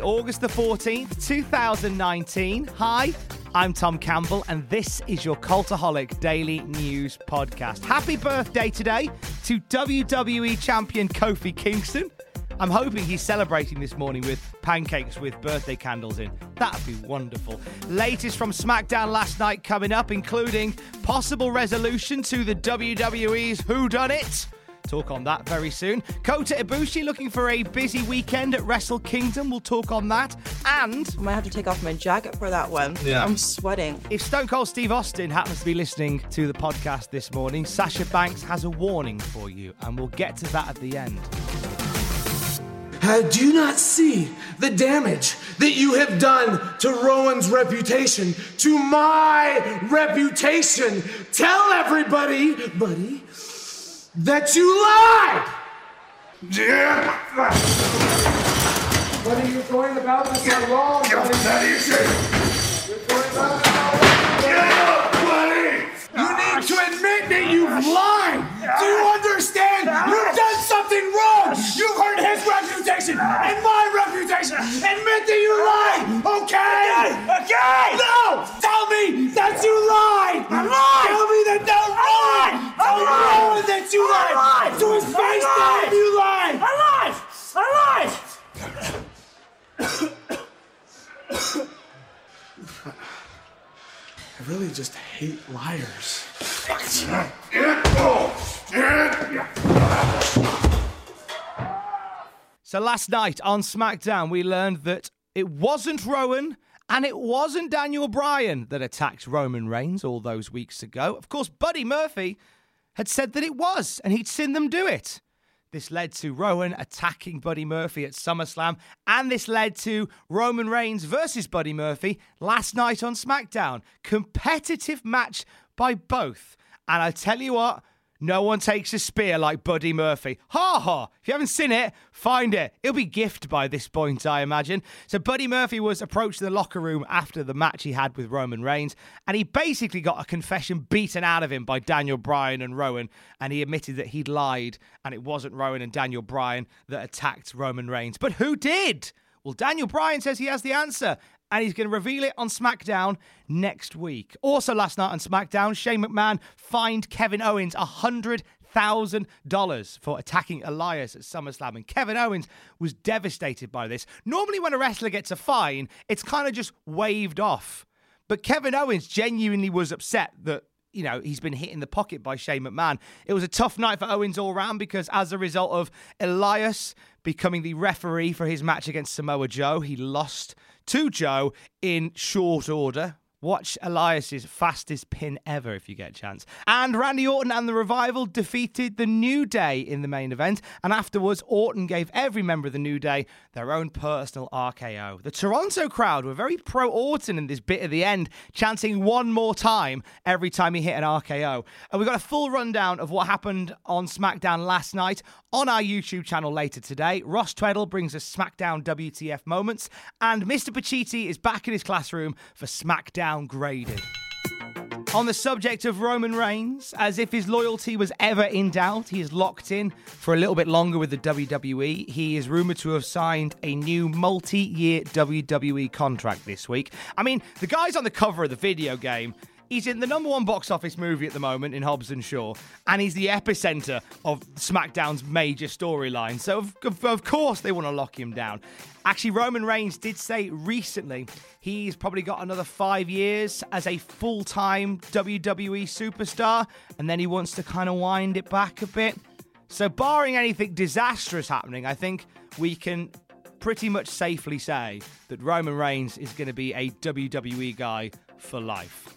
August the 14th, 2019. Hi, I'm Tom Campbell, and this is your Cultaholic Daily News Podcast. Happy birthday today to WWE champion Kofi Kingston. I'm hoping he's celebrating this morning with pancakes with birthday candles in. That'd be wonderful. Latest from SmackDown last night coming up, including possible resolution to the WWE's Who Done It. Talk on that very soon. Kota Ibushi looking for a busy weekend at Wrestle Kingdom. We'll talk on that. And I might have to take off my jacket for that one. Yeah. I'm sweating. if Stone Cold Steve Austin happens to be listening to the podcast this morning, Sasha Banks has a warning for you, and we'll get to that at the end. Do you not see the damage that you have done to Rowan's reputation, to my reputation? Tell everybody, buddy, that you lied! Yeah. Buddy, you're going about this all wrong, buddy. You're going about this all wrong. buddy! You need to admit that you've lied! Do you understand? You've done something wrong! You've hurt his reputation and my reputation! Admit that you lied! Okay? Okay! No! Tell me that you lied! I lied! Tell me that no lied! Tell Rowan that you lied! To his face, tell him you lied! I lied! I lied! I really just hate liars. So last night on SmackDown, we learned that it wasn't Rowan and it wasn't Daniel Bryan that attacked Roman Reigns all those weeks ago. Of course, Buddy Murphy had said that it was, and he'd seen them do it. This led to Rowan attacking Buddy Murphy at SummerSlam, and this led to Roman Reigns versus Buddy Murphy last night on SmackDown. Competitive match by both. And I tell you what, no one takes a spear like Buddy Murphy. Ha ha! If you haven't seen it, find it. It'll be gift by this point, I imagine. So Buddy Murphy was approached the locker room after the match he had with Roman Reigns, and he basically got a confession beaten out of him by Daniel Bryan and Rowan, and he admitted that he'd lied, and it wasn't Rowan and Daniel Bryan that attacked Roman Reigns. But who did? Well, Daniel Bryan says he has the answer, and he's going to reveal it on SmackDown next week. Also, last night on SmackDown, Shane McMahon fined Kevin Owens a $100,000 for attacking Elias at SummerSlam, and Kevin Owens was devastated by this. Normally, when a wrestler gets a fine, it's kind of just waved off. But Kevin Owens genuinely was upset that you know, he's been hit in the pocket by Shane McMahon. It was a tough night for Owens all round because as a result of Elias becoming the referee for his match against Samoa Joe, he lost to Joe in short order. Watch Elias's fastest pin ever if you get a chance. And Randy Orton and the Revival defeated the New Day in the main event. And afterwards, Orton gave every member of the New Day their own personal RKO. The Toronto crowd were very pro Orton in this bit at the end, chanting one more time every time he hit an RKO. And we got a full rundown of what happened on SmackDown last night on our YouTube channel later today. Ross Tweddle brings us SmackDown WTF moments. And Mr. Pacitti is back in his classroom for SmackDown graded. On the subject of Roman Reigns, as if his loyalty was ever in doubt, he is locked in for a little bit longer with the WWE. He is rumored to have signed a new multi year WWE contract this week. I mean, the guy's on the cover of the video game. He's in the number one box office movie at the moment in Hobbs and Shaw, and he's the epicenter of SmackDown's major storyline. So, of, of, of course, they want to lock him down. Actually, Roman Reigns did say recently he's probably got another five years as a full time WWE superstar, and then he wants to kind of wind it back a bit. So, barring anything disastrous happening, I think we can pretty much safely say that Roman Reigns is going to be a WWE guy for life.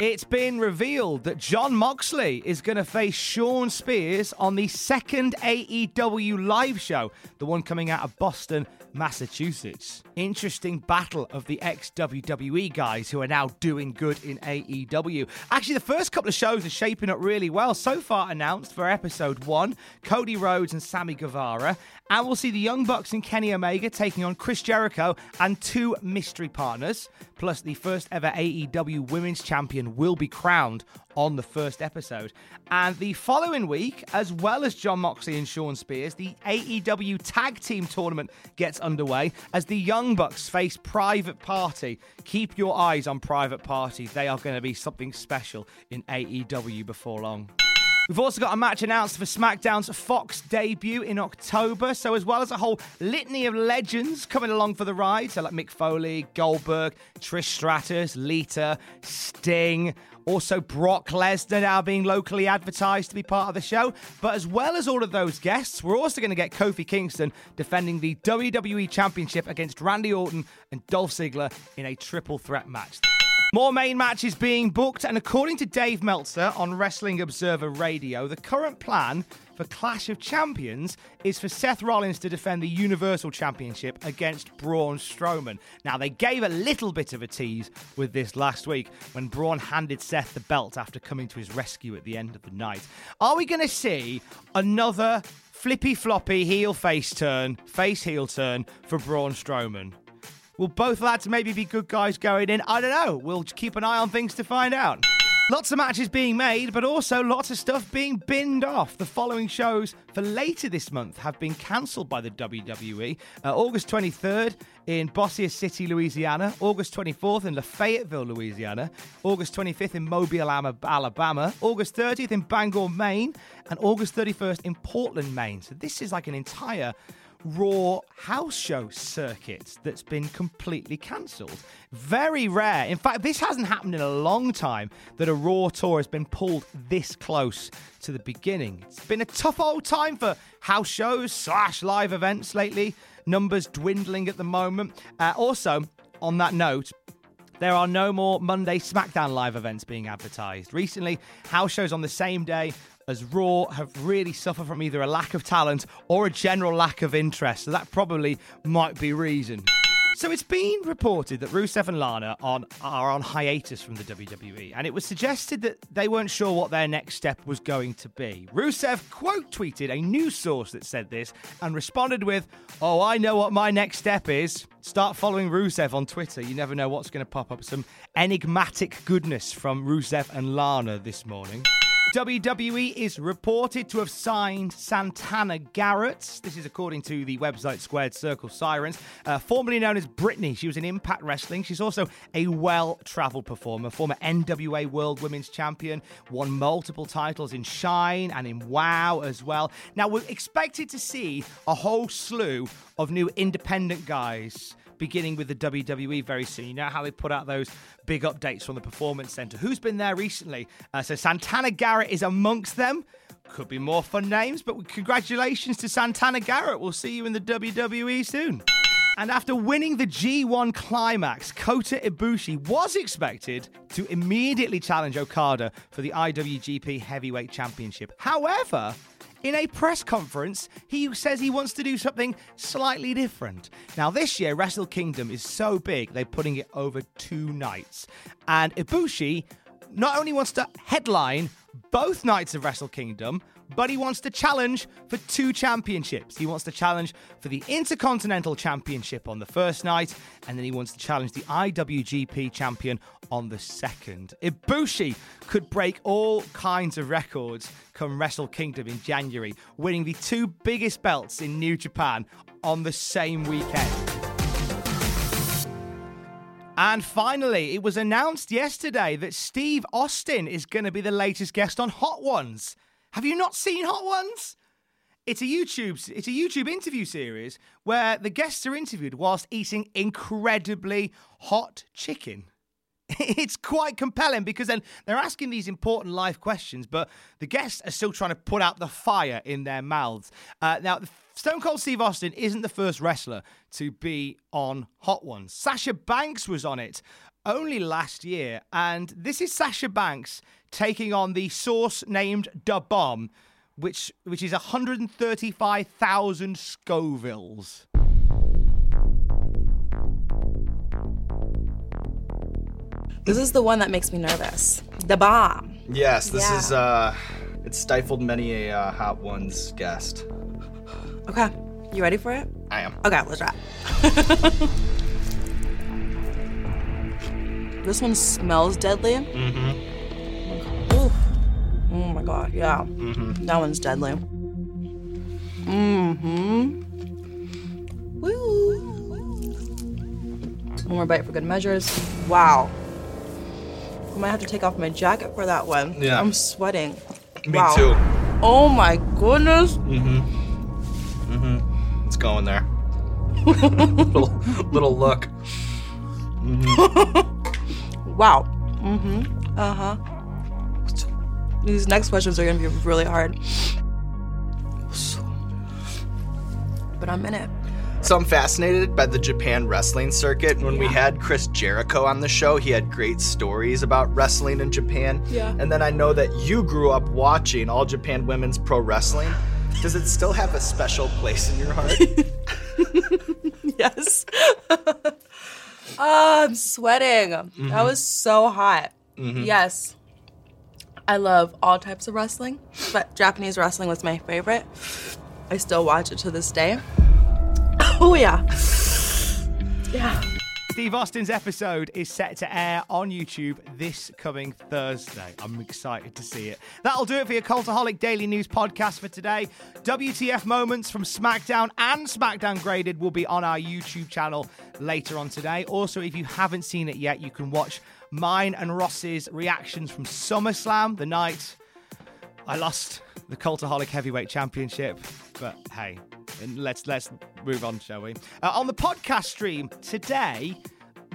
It's been revealed that Jon Moxley is going to face Shawn Spears on the second AEW live show, the one coming out of Boston, Massachusetts. Interesting battle of the ex WWE guys who are now doing good in AEW. Actually, the first couple of shows are shaping up really well. So far announced for episode one Cody Rhodes and Sammy Guevara. And we'll see the Young Bucks and Kenny Omega taking on Chris Jericho and two mystery partners. Plus, the first ever AEW Women's Champion will be crowned on the first episode. And the following week, as well as Jon Moxley and Shawn Spears, the AEW Tag Team Tournament gets underway as the Young Bucks face Private Party. Keep your eyes on Private Party, they are going to be something special in AEW before long. We've also got a match announced for SmackDown's Fox debut in October. So, as well as a whole litany of legends coming along for the ride, so like Mick Foley, Goldberg, Trish Stratus, Lita, Sting, also Brock Lesnar now being locally advertised to be part of the show. But as well as all of those guests, we're also going to get Kofi Kingston defending the WWE Championship against Randy Orton and Dolph Ziggler in a triple threat match. More main matches being booked, and according to Dave Meltzer on Wrestling Observer Radio, the current plan for Clash of Champions is for Seth Rollins to defend the Universal Championship against Braun Strowman. Now, they gave a little bit of a tease with this last week when Braun handed Seth the belt after coming to his rescue at the end of the night. Are we going to see another flippy floppy heel face turn, face heel turn for Braun Strowman? Will both lads maybe be good guys going in? I don't know. We'll keep an eye on things to find out. Lots of matches being made, but also lots of stuff being binned off. The following shows for later this month have been cancelled by the WWE. Uh, August 23rd in Bossier City, Louisiana. August 24th in Fayetteville, Louisiana. August 25th in Mobile, Alabama. August 30th in Bangor, Maine. And August 31st in Portland, Maine. So this is like an entire Raw house show circuit that's been completely cancelled. Very rare. In fact, this hasn't happened in a long time that a Raw tour has been pulled this close to the beginning. It's been a tough old time for house shows slash live events lately. Numbers dwindling at the moment. Uh, also, on that note, there are no more Monday SmackDown live events being advertised. Recently, house shows on the same day as Raw have really suffered from either a lack of talent or a general lack of interest. So that probably might be reason. So it's been reported that Rusev and Lana on, are on hiatus from the WWE, and it was suggested that they weren't sure what their next step was going to be. Rusev quote tweeted a news source that said this and responded with, Oh, I know what my next step is. Start following Rusev on Twitter. You never know what's going to pop up. Some enigmatic goodness from Rusev and Lana this morning. WWE is reported to have signed Santana Garrett. This is according to the website Squared Circle Sirens, uh, formerly known as Brittany. She was in Impact Wrestling. She's also a well traveled performer, former NWA World Women's Champion, won multiple titles in Shine and in WOW as well. Now, we're expected to see a whole slew of new independent guys beginning with the WWE very soon. You know how they put out those big updates from the Performance Center. Who's been there recently? Uh, so Santana Garrett is amongst them. Could be more fun names, but congratulations to Santana Garrett. We'll see you in the WWE soon. And after winning the G1 climax, Kota Ibushi was expected to immediately challenge Okada for the IWGP Heavyweight Championship. However, in a press conference, he says he wants to do something slightly different. Now, this year, Wrestle Kingdom is so big, they're putting it over two nights. And Ibushi not only wants to headline both nights of Wrestle Kingdom, Buddy wants to challenge for two championships. He wants to challenge for the Intercontinental Championship on the first night, and then he wants to challenge the IWGP champion on the second. Ibushi could break all kinds of records come Wrestle Kingdom in January, winning the two biggest belts in New Japan on the same weekend. And finally, it was announced yesterday that Steve Austin is going to be the latest guest on Hot Ones. Have you not seen Hot Ones? It's a YouTube it's a YouTube interview series where the guests are interviewed whilst eating incredibly hot chicken. It's quite compelling because then they're asking these important life questions, but the guests are still trying to put out the fire in their mouths. Uh, now, Stone Cold Steve Austin isn't the first wrestler to be on Hot Ones. Sasha Banks was on it only last year, and this is Sasha Banks taking on the sauce named Da Bomb, which which is 135,000 Scovilles. This is the one that makes me nervous. The bomb. Yes, this Yeah. is uh it stifled many a uh, hot ones guest. Okay, you ready for it? I am. Okay, let's try. this one smells deadly. Mm-hmm. My god, yeah. Mm-hmm. That one's deadly. Mm-hmm. Woo. One more bite for good measures. Wow. I might have to take off my jacket for that one. Yeah. I'm sweating. Me wow. too. Oh my goodness. Mm-hmm. Mm-hmm. It's going there. little little look. Wow. Mm-hmm. Uh-huh. These next questions are gonna be really hard. But I'm in it. So I'm fascinated by the Japan wrestling circuit. When we had Chris Jericho on the show, he had great stories about wrestling in Japan. Yeah. And then I know that you grew up watching All Japan Women's Pro Wrestling. Does it still have a special place in your heart? Yes. Ah, I'm sweating. That was so hot. Yes. I love all types of wrestling, but Japanese wrestling was my favorite. I still watch it to this day. Oh yeah. Yeah. Steve Austin's episode is set to air on YouTube this coming Thursday. I'm excited to see it. That'll do it for your Cultaholic Daily News podcast for today. WTF moments from SmackDown and SmackDown Graded will be on our YouTube channel later on today. Also, if you haven't seen it yet, you can watch mine and Ross's reactions from SummerSlam, the night I lost the Cultaholic Heavyweight Championship, but hey, and let's let's move on, shall we? Uh, on the podcast stream today,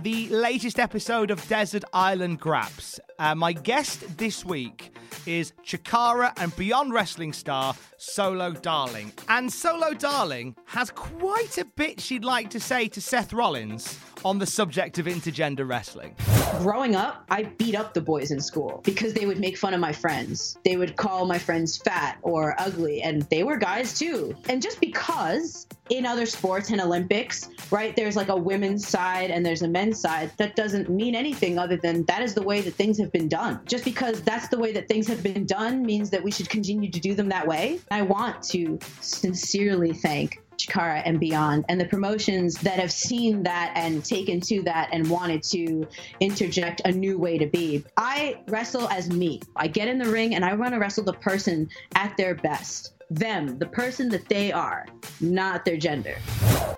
the latest episode of Desert Island Graps. Uh, my guest this week is Chikara and Beyond Wrestling star Solo Darling, and Solo Darling has quite a bit she'd like to say to Seth Rollins on the subject of intergender wrestling. Growing up, I beat up the boys in school because they would make fun of my friends. They would call my friends fat or ugly, and they were guys too. And just because in other sports and Olympics, right, there's like a women's side and there's a men's side, that doesn't mean anything other than that is the way that things have been done. Just because that's the way that things have been done means that we should continue to do them that way. I want to sincerely thank Chikara and beyond, and the promotions that have seen that and taken to that and wanted to interject a new way to be. I wrestle as me. I get in the ring and I want to wrestle the person at their best. Them, the person that they are, not their gender.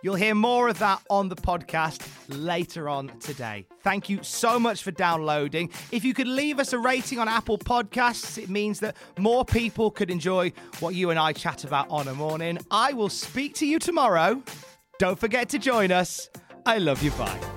You'll hear more of that on the podcast later on today. Thank you so much for downloading. If you could leave us a rating on Apple Podcasts, it means that more people could enjoy what you and I chat about on a morning. I will speak to you tomorrow. Don't forget to join us. I love you. Bye.